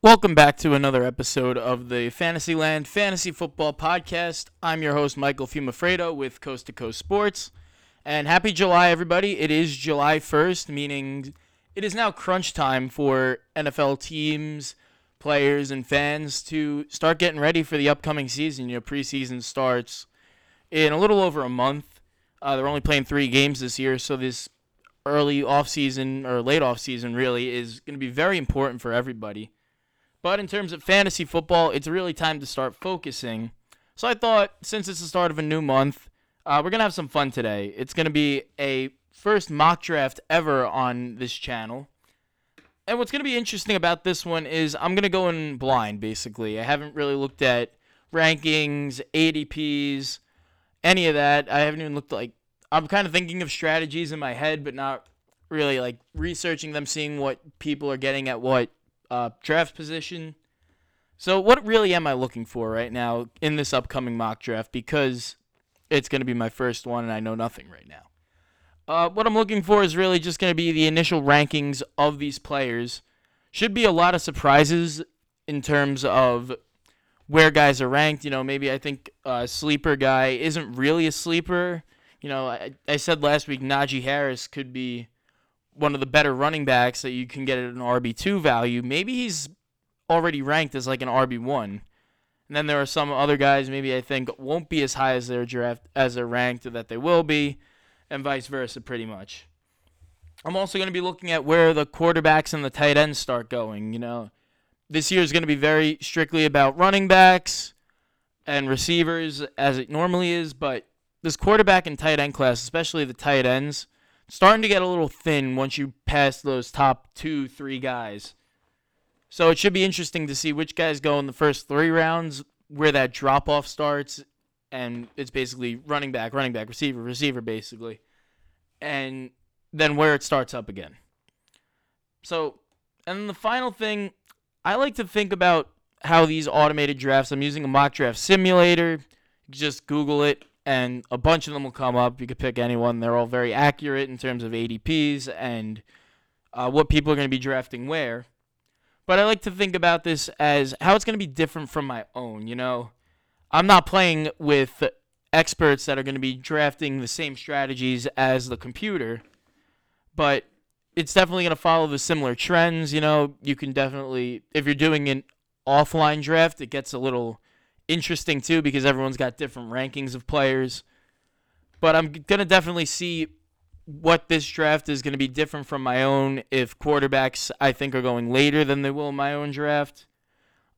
Welcome back to another episode of the Fantasyland Fantasy Football Podcast. I'm your host, Michael Fumafredo with Coast to Coast Sports. And happy July, everybody. It is July 1st, meaning it is now crunch time for NFL teams, players, and fans to start getting ready for the upcoming season. You know, preseason starts in a little over a month. Uh, they're only playing three games this year, so this early offseason or late offseason really is going to be very important for everybody. But in terms of fantasy football, it's really time to start focusing. So I thought, since it's the start of a new month, uh, we're going to have some fun today. It's going to be a first mock draft ever on this channel. And what's going to be interesting about this one is I'm going to go in blind, basically. I haven't really looked at rankings, ADPs, any of that. I haven't even looked like. I'm kind of thinking of strategies in my head, but not really like researching them, seeing what people are getting at what uh, draft position. So, what really am I looking for right now in this upcoming mock draft? Because it's going to be my first one and I know nothing right now. Uh, what I'm looking for is really just going to be the initial rankings of these players. Should be a lot of surprises in terms of where guys are ranked. You know, maybe I think a sleeper guy isn't really a sleeper. You know, I, I said last week Najee Harris could be one of the better running backs that you can get at an RB2 value. Maybe he's already ranked as like an RB1. And then there are some other guys maybe I think won't be as high as their draft as they're ranked or that they will be, and vice versa pretty much. I'm also going to be looking at where the quarterbacks and the tight ends start going, you know. This year is going to be very strictly about running backs and receivers as it normally is, but this quarterback and tight end class, especially the tight ends, starting to get a little thin once you pass those top two, three guys. So it should be interesting to see which guys go in the first three rounds, where that drop off starts, and it's basically running back, running back, receiver, receiver, basically, and then where it starts up again. So, and the final thing, I like to think about how these automated drafts. I'm using a mock draft simulator. Just Google it and a bunch of them will come up. You could pick anyone. They're all very accurate in terms of ADPs and uh, what people are going to be drafting where. But I like to think about this as how it's going to be different from my own. You know, I'm not playing with experts that are going to be drafting the same strategies as the computer, but it's definitely going to follow the similar trends. You know, you can definitely, if you're doing an offline draft, it gets a little interesting too because everyone's got different rankings of players. But I'm going to definitely see what this draft is going to be different from my own if quarterbacks I think are going later than they will in my own draft.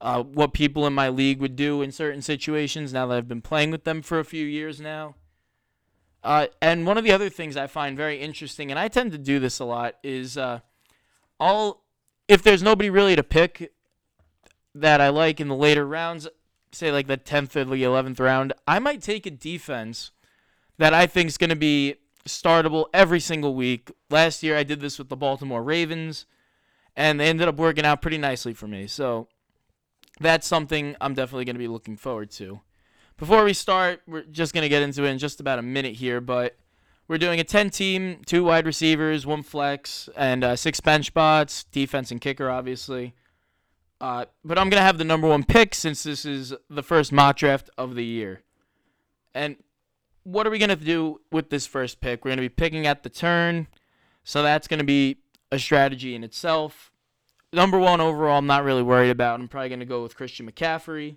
Uh, what people in my league would do in certain situations now that I've been playing with them for a few years now. Uh, and one of the other things I find very interesting, and I tend to do this a lot, is uh, all if there's nobody really to pick that I like in the later rounds, say like the 10th or the 11th round, I might take a defense that I think is going to be startable every single week. Last year I did this with the Baltimore Ravens and they ended up working out pretty nicely for me. So that's something I'm definitely going to be looking forward to. Before we start, we're just going to get into it in just about a minute here, but we're doing a 10 team, two wide receivers, one flex, and uh, six bench spots, defense and kicker, obviously. Uh, but I'm to have the number one pick since this is the first mock draft of the year. And what are we to do with this first pick? We're to be picking at the turn. So that's to be a strategy in itself. Number one overall, I'm not really worried about. I'm probably to go with Christian McCaffrey.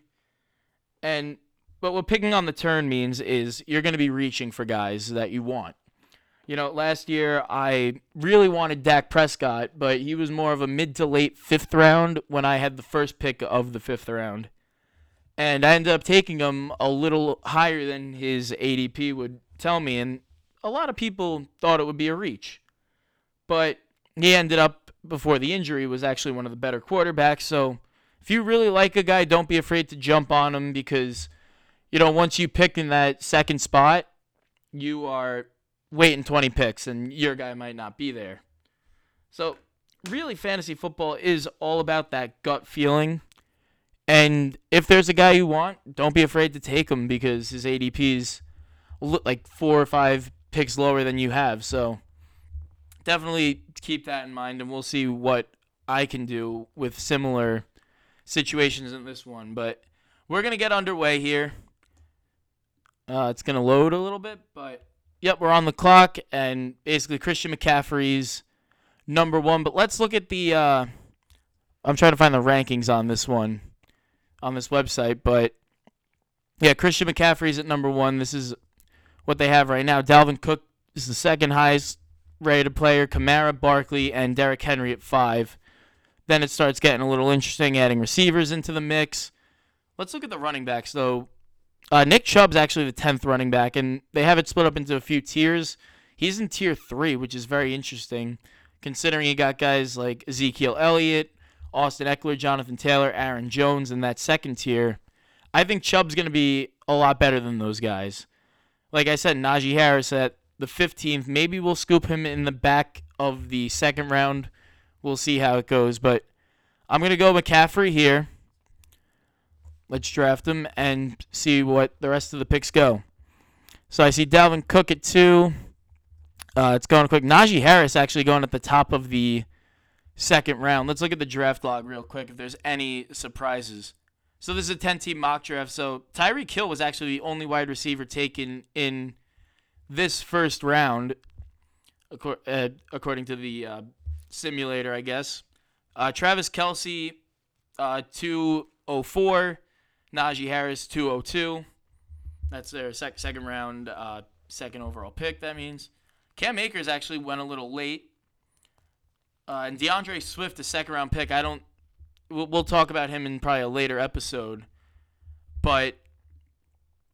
And but what picking on the turn means is you're to be reaching for guys that you want. You know, last year I really wanted Dak Prescott, but he was more of a mid to late fifth round when I had the first pick of the fifth round. And I ended up taking him a little higher than his ADP would tell me. And a lot of people thought it would be a reach. But he ended up, before the injury, was actually one of the better quarterbacks. So if you really like a guy, don't be afraid to jump on him because, you know, once you pick in that second spot, you are waiting 20 picks and your guy might not be there. So, really, fantasy football is all about that gut feeling. And if there's a guy you want, don't be afraid to take him because his ADP's like four or five picks lower than you have. So, definitely keep that in mind, and we'll see what I can do with similar situations in this one. But we're gonna get underway here. Uh, it's gonna load a little bit, but yep, we're on the clock, and basically Christian McCaffrey's number one. But let's look at the. Uh, I'm trying to find the rankings on this one, on this website, but yeah, Christian McCaffrey's at number one. This is what they have right now. Dalvin Cook is the second highest rated player. Kamara, Barkley, and Derrick Henry at five. Then it starts getting a little interesting, adding receivers into the mix. Let's look at the running backs, though. Uh, Nick Chubb's actually the 10th running back, and they have it split up into a few tiers. He's in tier three, which is very interesting, considering you got guys like Ezekiel Elliott, Austin Ekeler, Jonathan Taylor, Aaron Jones in that second tier. I think Chubb's going to be a lot better than those guys. Like I said, Najee Harris at the 15th. Maybe we'll scoop him in the back of the second round. We'll see how it goes. But I'm going to go McCaffrey here. Let's draft him and see what the rest of the picks go. So I see Dalvin Cook at two. Uh, it's going quick. Najee Harris actually going at the top of the second round. Let's look at the draft log real quick if there's any surprises. So this is a 10 team mock draft. So Tyreek Hill was actually the only wide receiver taken in this first round, uh, according to the uh, simulator, I guess. Uh, Travis Kelce, uh, 204. Najee Harris, 202. That's their sec- second round, uh, second overall pick, that means. Cam Akers actually went a little late. Uh, and D'Andre Swift, the second round pick, I don't. We'll, we'll talk about him in probably a later episode. But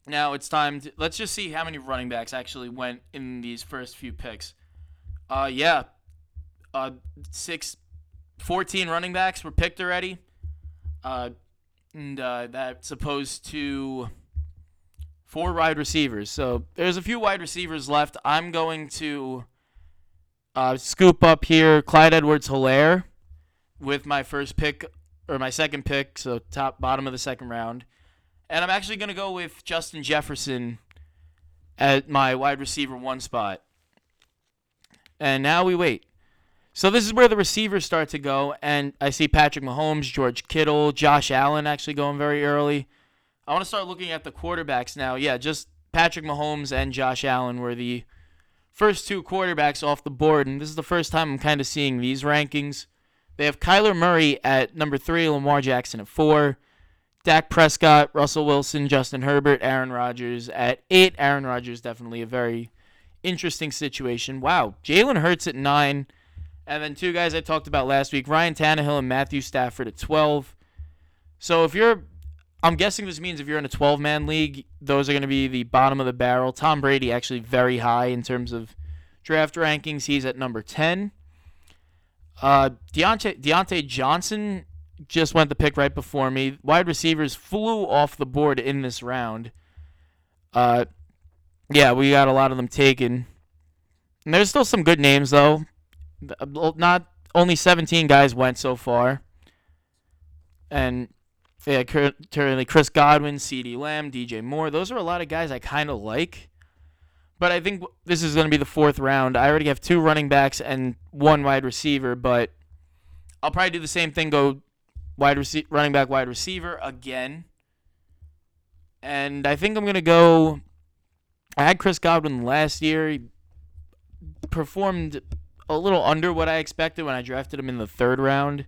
now it's time to. Let's just see how many running backs actually went in these first few picks. Uh, yeah. Uh, six, 14 running backs were picked already. Uh, and uh, that's opposed to four wide receivers. So there's a few wide receivers left. I'm going to uh, scoop up here Clyde Edwards Helaire with my first pick or my second pick, so top bottom of the second round. And I'm actually going to go with Justin Jefferson at my wide receiver one spot. And now we wait. So this is where the receivers start to go, and I see Patrick Mahomes, George Kittle, Josh Allen actually going very early. I want to start looking at the quarterbacks now. Yeah, just Patrick Mahomes and Josh Allen were the first two quarterbacks off the board, and this is the first time I'm kind of seeing these rankings. They have Kyler Murray at number three, Lamar Jackson at four, Dak Prescott, Russell Wilson, Justin Herbert, Aaron Rodgers at eight. Aaron Rodgers definitely a very interesting situation. Wow, Jalen Hurts at nine, and then two guys I talked about last week, Ryan Tannehill and Matthew Stafford at twelve. So if you're I'm guessing this means if you're in a 12 man league, those are going to be the bottom of the barrel. Tom Brady actually very high in terms of draft rankings. He's at number 10. Uh, Diontae, Diontae Johnson just went the pick right before me. Wide receivers flew off the board in this round. Uh, yeah, we got a lot of them taken. And there's still some good names though. Uh, not only 17 guys went so far. And yeah, currently Chris Godwin, CeeDee Lamb, DJ Moore. Those are a lot of guys I kind of like. But I think this is going to be the fourth round. I already have two running backs and one wide receiver, but I'll probably do the same thing. Go wide rece- running back, wide receiver again. And I think I'm going to go. I had Chris Godwin last year. He performed a little under what I expected when I drafted him in the third round.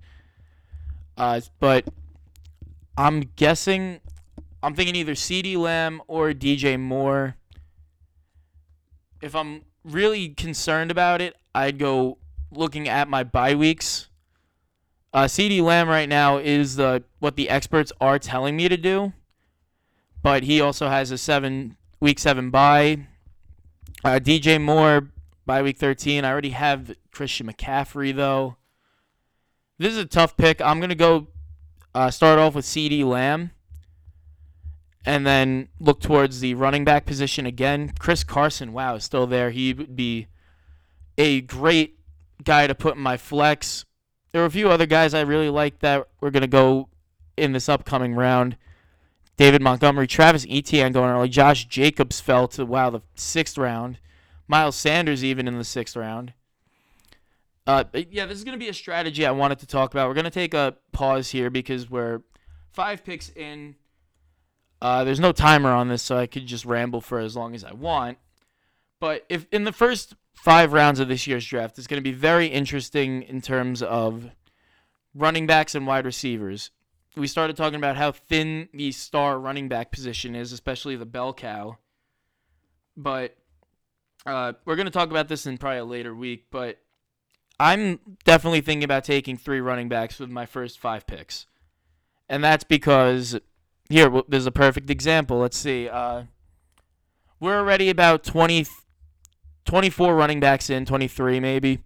Uh, but I'm guessing I'm thinking either CeeDee Lamb or DJ Moore. If I'm really concerned about it, I'd go looking at my bye weeks. Uh, CeeDee Lamb right now is the what the experts are telling me to do, but he also has a seven week seven bye. Uh, DJ Moore by week 13. I already have Christian McCaffrey though. This is a tough pick. I'm gonna go uh, start off with CeeDee Lamb and then look towards the running back position again. Chris Carson, wow, is still there. He would be a great guy to put in my flex. There are a few other guys I really like that we're going to go in this upcoming round. David Montgomery, Travis Etienne going early. Josh Jacobs fell to, wow, the sixth round. Miles Sanders even in the sixth round. Uh, yeah, this is going to be a strategy I wanted to talk about. We're going to take a pause here because we're five picks in. Uh, there's no timer on this, so I could just ramble for as long as I want. But if in the first five rounds of this year's draft, it's going to be very interesting in terms of running backs and wide receivers. We started talking about how thin the star running back position is, especially the bell cow. But uh, we're going to talk about this in probably a later week. But I'm definitely thinking about taking three running backs with my first five picks. And that's because here, there's a perfect example. Let's see. Uh, we're already about 20, 24 running backs in, 23 maybe,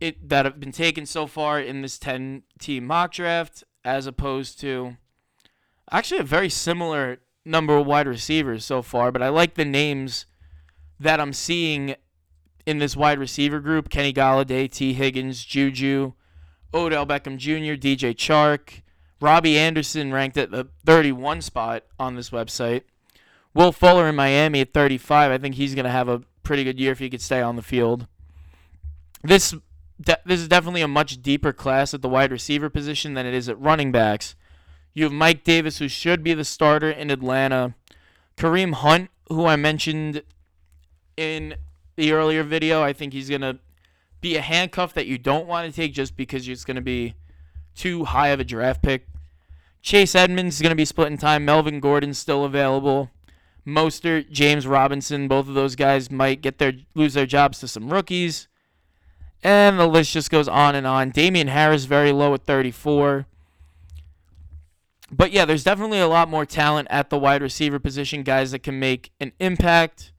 it that have been taken so far in this 10 team mock draft, as opposed to actually a very similar number of wide receivers so far. But I like the names that I'm seeing in this wide receiver group Kenny Golladay, Tee Higgins, Juju, Odell Beckham Jr., DJ Chark, Robbie Anderson ranked at the 31 spot on this website. Will Fuller in Miami at 35. I think he's going to have a pretty good year if he could stay on the field. This de- this is definitely a much deeper class at the wide receiver position than it is at running backs. You have Mike Davis, who should be the starter in Atlanta. Kareem Hunt, who I mentioned in the earlier video, I think he's going to be a handcuff that you don't want to take just because it's going to be too high of a draft pick. Chase Edmonds is going to be splitting time. Melvin Gordon's still available. Mostert, James Robinson, both of those guys might get their lose their jobs to some rookies. And the list just goes on and on. Damien Harris very low at 34. But yeah, there's definitely a lot more talent at the wide receiver position, guys that can make an impact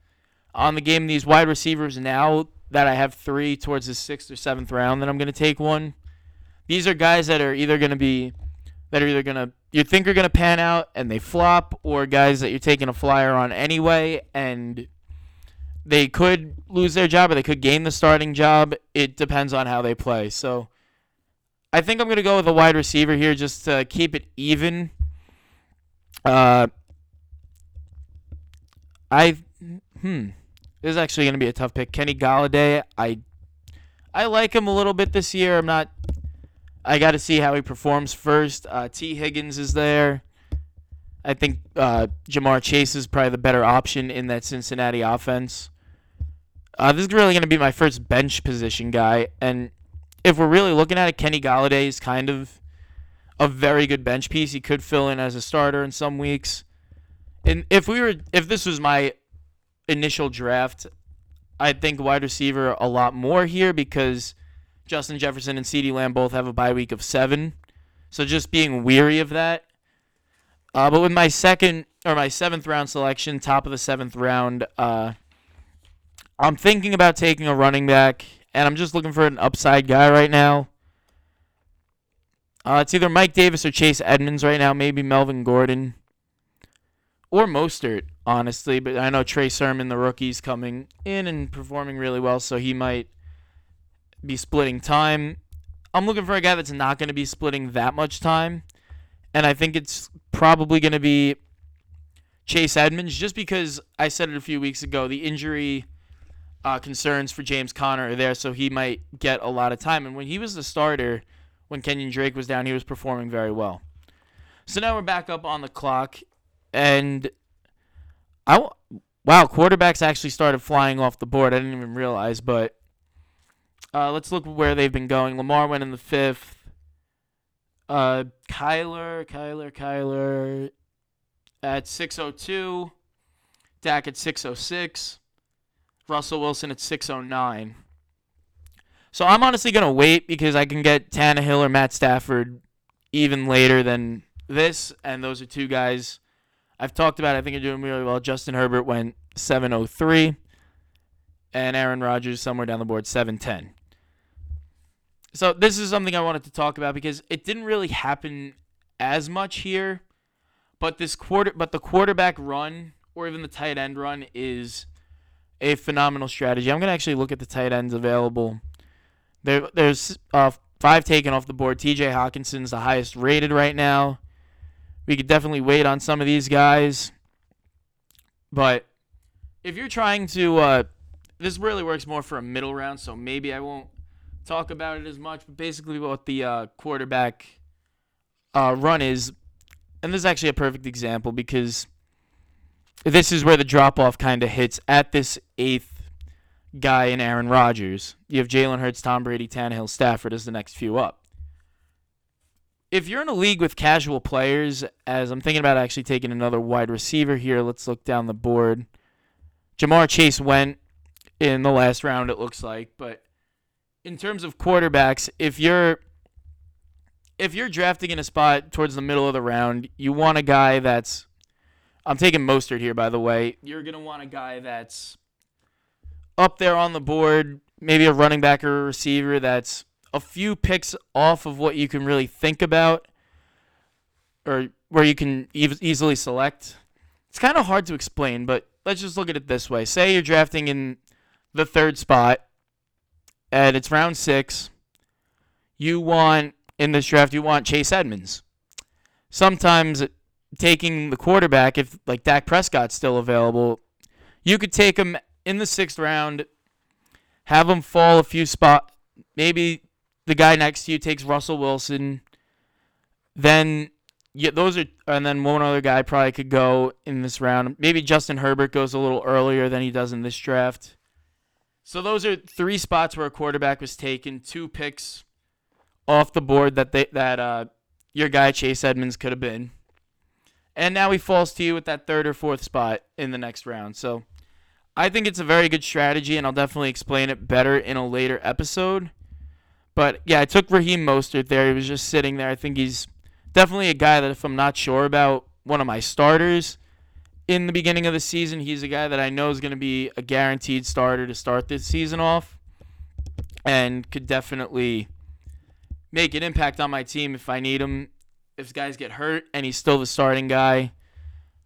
on the game. These wide receivers now that I have three towards the sixth or seventh round that I'm going to take one. These are guys that are either going to be that are either going to you think are going to pan out and they flop or guys that you're taking a flyer on anyway and they could lose their job or they could gain the starting job. It depends on how they play. So I think I'm going to go with a wide receiver here just to keep it even. Uh I hmm this is actually going to be a tough pick. Kenny Golladay, I I like him a little bit this year. I'm not I got to see how he performs first. Uh, Tee Higgins is there. I think uh, Ja'Marr Chase is probably the better option in that Cincinnati offense. Uh, this is really going to be my first bench position guy, and if we're really looking at it, Kenny Golladay is kind of a very good bench piece. He could fill in as a starter in some weeks. And if we were, if this was my initial draft, I'd think wide receiver a lot more here because Justin Jefferson and CeeDee Lamb both have a bye week of seven. So just being weary of that. Uh, but with my second or my seventh round selection, top of the seventh round, uh, I'm thinking about taking a running back, and I'm just looking for an upside guy right now. Uh, it's either Mike Davis or Chase Edmonds right now, maybe Melvin Gordon or Mostert, honestly. But I know Trey Sermon, the rookie's coming in and performing really well, so he might be splitting time. I'm looking for a guy that's not going to be splitting that much time. And I think it's probably going to be Chase Edmonds, just because I said it a few weeks ago. The injury uh, concerns for James Conner are there, so he might get a lot of time. And when he was the starter, when Kenyon Drake was down, he was performing very well. So now we're back up on the clock, and I wow, quarterbacks actually started flying off the board. I didn't even realize, but uh, let's look where they've been going. Lamar went in the fifth. Uh, Kyler, Kyler, Kyler at 602. Dak at 606. Russell Wilson at 609. So I'm honestly going to wait because I can get Tannehill or Matt Stafford even later than this. And those are two guys I've talked about. I think are doing really well. Justin Herbert went 703. And Aaron Rodgers somewhere down the board 710. So this is something I wanted to talk about because it didn't really happen as much here, but this quarter, but the quarterback run or even the tight end run is a phenomenal strategy. I'm gonna actually look at the tight ends available. There, there's uh, five taken off the board. T.J. Hockenson's the highest rated right now. We could definitely wait on some of these guys, but if you're trying to, uh, this really works more for a middle round. So maybe I won't talk about it as much, but basically what the uh, quarterback uh, run is and this is actually a perfect example because this is where the drop off kind of hits at this eighth guy in Aaron Rodgers. You have Jalen Hurts, Tom Brady, Tannehill, Stafford as the next few up. If you're in a league with casual players, as I'm thinking about actually taking another wide receiver here, let's look down the board. Ja'Marr Chase went in the last round, it looks like, but in terms of quarterbacks, if you're if you're drafting in a spot towards the middle of the round, you want a guy that's I'm taking Mostert here, by the way. You're gonna want a guy that's up there on the board, maybe a running back or a receiver that's a few picks off of what you can really think about, or where you can e- easily select. It's kind of hard to explain, but let's just look at it this way. Say you're drafting in the third spot, and it's round six. You want in this draft, you want Chase Edmonds. Sometimes taking the quarterback, if like Dak Prescott's still available, you could take him in the sixth round, have him fall a few spot. Maybe the guy next to you takes Russell Wilson. Then yeah, those are, and then one other guy probably could go in this round. Maybe Justin Herbert goes a little earlier than he does in this draft. So those are three spots where a quarterback was taken, two picks off the board that they that uh, your guy Chase Edmonds could have been. And now he falls to you with that third or fourth spot in the next round. So I think it's a very good strategy, and I'll definitely explain it better in a later episode. But yeah, I took Raheem Mostert there. He was just sitting there. I think he's definitely a guy that if I'm not sure about one of my starters in the beginning of the season, he's a guy that I know is going to be a guaranteed starter to start this season off and could definitely make an impact on my team if I need him if guys get hurt and he's still the starting guy,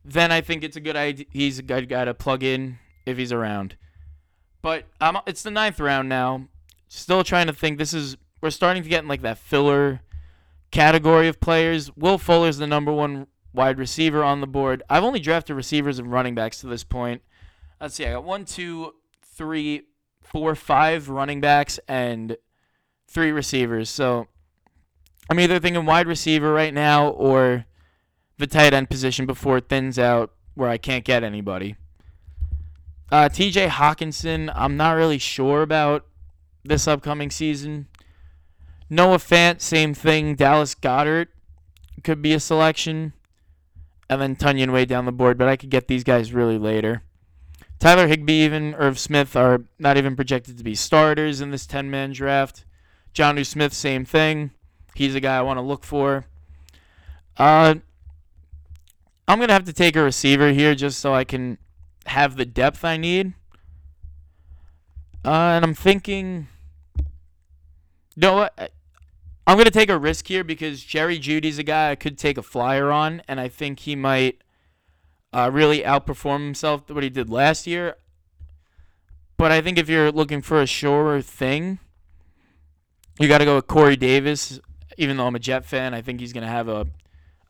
then I think it's a good idea. He's a good guy to plug in if he's around. But um, it's the ninth round now. Still trying to think. This is we're starting to get in like that filler category of players. Will Fuller's the number one wide receiver on the board. I've only drafted receivers and running backs to this point. Let's see. I got one, two, three, four, five running backs and three receivers. So I'm either thinking wide receiver right now or the tight end position before it thins out where I can't get anybody. Uh, TJ Hockenson, I'm not really sure about this upcoming season. Noah Fant, same thing. Dallas Goedert could be a selection. And then Tonyan way down the board, but I could get these guys really later. Tyler Higbee, even Irv Smith are not even projected to be starters in this 10 man draft. Jonnu Smith, same thing. He's a guy I want to look for. Uh, I'm going to have to take a receiver here just so I can have the depth I need. Uh, and I'm thinking, know? I'm going to take a risk here because Jerry Jeudy's a guy I could take a flyer on, and I think he might uh, really outperform himself what he did last year. But I think if you're looking for a surer thing, you got to go with Corey Davis even though I'm a Jet fan, I think he's going to have a.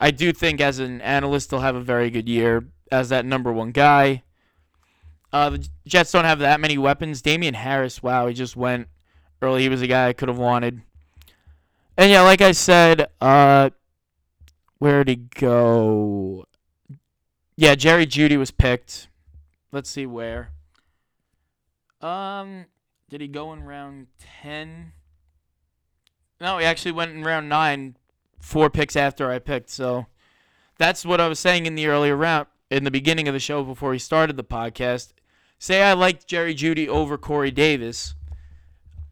I do think as an analyst, he'll have a very good year as that number one guy. Uh, the Jets don't have that many weapons. Damien Harris, wow, he just went He was a guy I could have wanted. And yeah, like I said, uh, where'd he go? Yeah, Jerry Jeudy was picked. Let's see where. Um, did he go in round ten? No, he actually went in round nine, four picks after I picked. So that's what I was saying in the earlier round, in the beginning of the show before we started the podcast. Say I liked Jerry Jeudy over Corey Davis.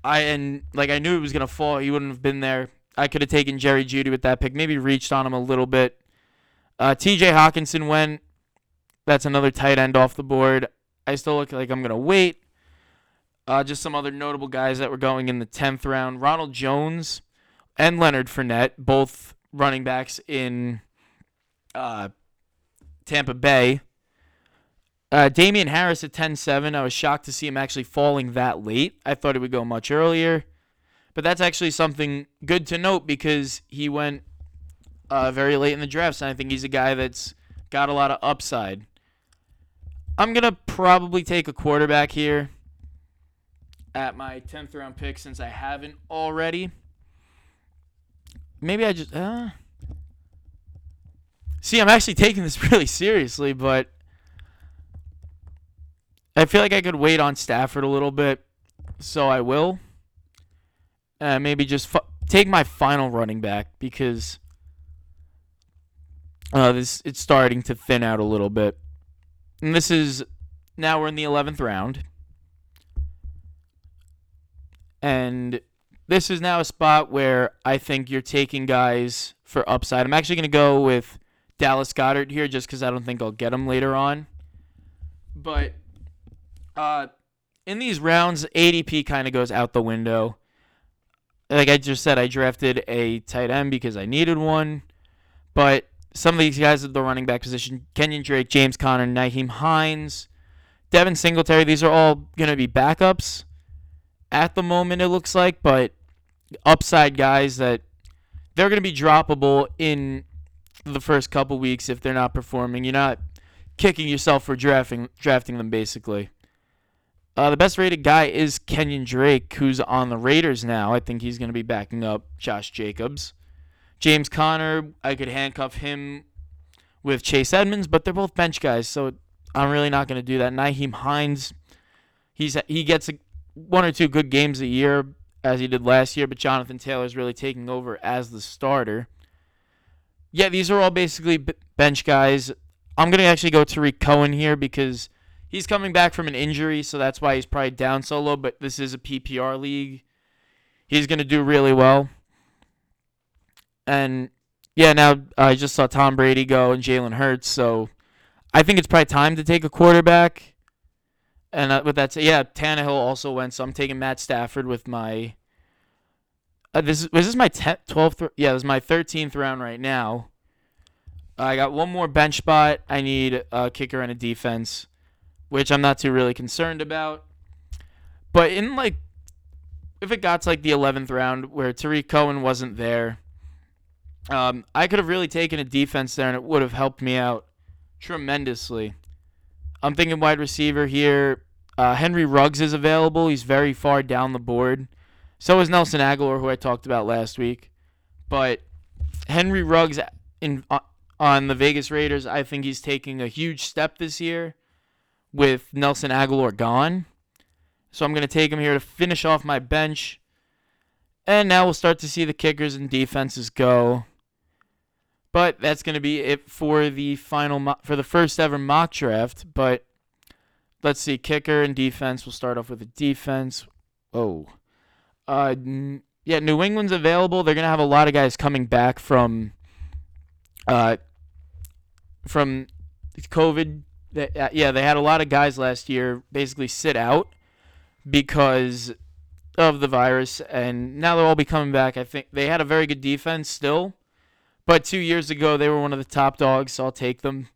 I and like I knew he was gonna fall. He wouldn't have been there. I could have taken Jerry Jeudy with that pick. Maybe reached on him a little bit. Uh, T.J. Hockenson went. That's another tight end off the board. I still look like I'm gonna wait. Uh, just some other notable guys that were going in the 10th round. Ronald Jones and Leonard Fournette, both running backs in uh, Tampa Bay. Uh, Damien Harris at 10 7. I was shocked to see him actually falling that late. I thought he would go much earlier. But that's actually something good to note because he went uh, very late in the draft. And I think he's a guy that's got a lot of upside. I'm going to probably take a quarterback here at my 10th round pick since I haven't already. Maybe I just uh See, I'm actually taking this really seriously, but I feel like I could wait on Stafford a little bit, so I will. Uh, maybe just fu- take my final running back because uh, this it's starting to thin out a little bit. And this is now we're in the 11th round. And this is now a spot where I think you're taking guys for upside. I'm actually going to go with Dallas Goedert here just because I don't think I'll get him later on. But uh, in these rounds, ADP kind of goes out the window. Like I just said, I drafted a tight end because I needed one. But some of these guys at the running back position Kenyon Drake, James Conner, Nyheim Hines, Devin Singletary, these are all going to be backups at the moment, it looks like. But upside guys that they're going to be droppable in the first couple weeks if they're not performing. You're not kicking yourself for drafting drafting them basically. Uh, the best rated guy is Kenyon Drake, who's on the Raiders now. I think he's going to be backing up Josh Jacobs. James Conner, I could handcuff him with Chase Edmonds, but they're both bench guys, so I'm really not going to do that. Nyheim Hines, he's he gets a, one or two good games a year as he did last year, but Jonathan Taylor is really taking over as the starter. Yeah, these are all basically bench guys. I'm going to actually go Tarik Cohen here because he's coming back from an injury, so that's why he's probably down so low. But this is a PPR league. He's going to do really well. And yeah, now I just saw Tom Brady go and Jalen Hurts, so I think it's probably time to take a quarterback. And uh, with that, said, yeah, Tannehill also went, so I'm taking Matt Stafford with my. Uh, this was this my 10th, 12th? Yeah, this is my 13th round right now. I got one more bench spot. I need a kicker and a defense which I'm not too really concerned about. But in like, if it got to like the 11th round where Tarik Cohen wasn't there, um, I could have really taken a defense there and it would have helped me out tremendously. I'm thinking wide receiver here. Uh, Henry Ruggs is available. He's very far down the board. So is Nelson Agholor, who I talked about last week. But Henry Ruggs in uh, on the Vegas Raiders, I think he's taking a huge step this year with Nelson Agholor gone. So I'm going to take him here to finish off my bench. And now we'll start to see the kickers and defenses go. But that's going to be it for the final mo- for the first ever mock draft, but let's see kicker and defense. We'll start off with the defense. Oh. Uh yeah, New England's available. They're going to have a lot of guys coming back from uh from COVID they, uh, yeah, they had a lot of guys last year basically sit out because of the virus, and now they'll all be coming back. I think they had a very good defense still, but two years ago they were one of the top dogs, so I'll take them.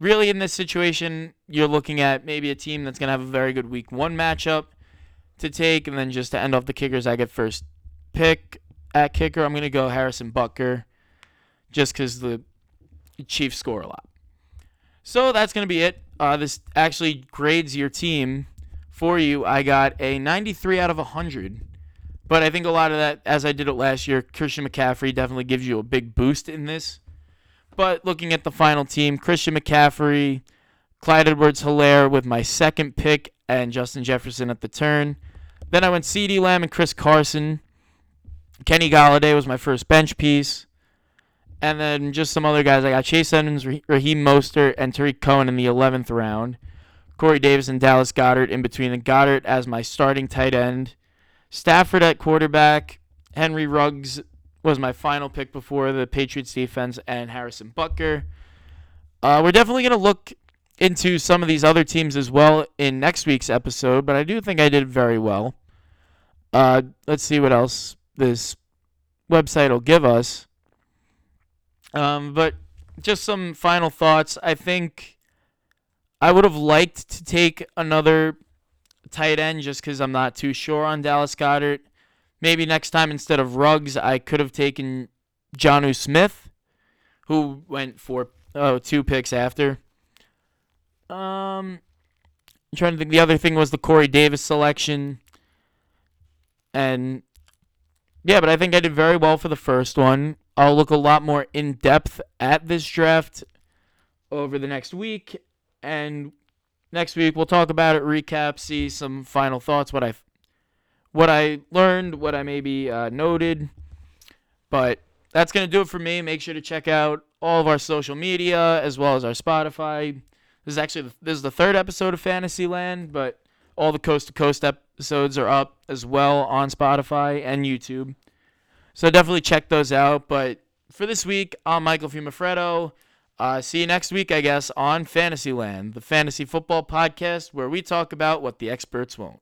Really, in this situation, you're looking at maybe a team that's going to have a very good week one matchup to take, and then just to end off the kickers, I get first pick at kicker. I'm going to go Harrison Butker just because the Chiefs score a lot. So that's going to be it. Uh, this actually grades your team for you. I got a 93 out of 100. But I think a lot of that, as I did it last year, Christian McCaffrey definitely gives you a big boost in this. But looking at the final team, Christian McCaffrey, Clyde Edwards Helaire with my second pick, and Justin Jefferson at the turn. Then I went CeeDee Lamb and Chris Carson. Kenny Golladay was my first bench piece. And then just some other guys. I got Chase Edmonds, Raheem Mostert, and Tarik Cohen in the 11th round. Corey Davis and Dallas Goedert in between. And Goedert as my starting tight end. Stafford at quarterback. Henry Ruggs was my final pick before the Patriots defense. And Harrison Butker. Uh, we're definitely going to look into some of these other teams as well in next week's episode, but I do think I did very well. Uh, let's see what else this website will give us. Um, but just some final thoughts. I think I would have liked to take another tight end just because I'm not too sure on Dallas Goedert. Maybe next time instead of Ruggs, I could have taken Jonnu Smith, who went for oh, two picks after. Um, I'm trying to think. The other thing was the Corey Davis selection. And yeah, but I think I did very well for the first one. I'll look a lot more in depth at this draft over the next week, and next week we'll talk about it, recap, see some final thoughts, what I what I learned, what I maybe uh, noted. But that's gonna do it for me. Make sure to check out all of our social media as well as our Spotify. This is actually the, this is the third episode of Fantasyland, but all the coast to coast episodes are up as well on Spotify and YouTube. So definitely check those out. But for this week, I'm Michael Fumafredo. Uh, see you next week, I guess, on Fantasyland, the fantasy football podcast where we talk about what the experts won't.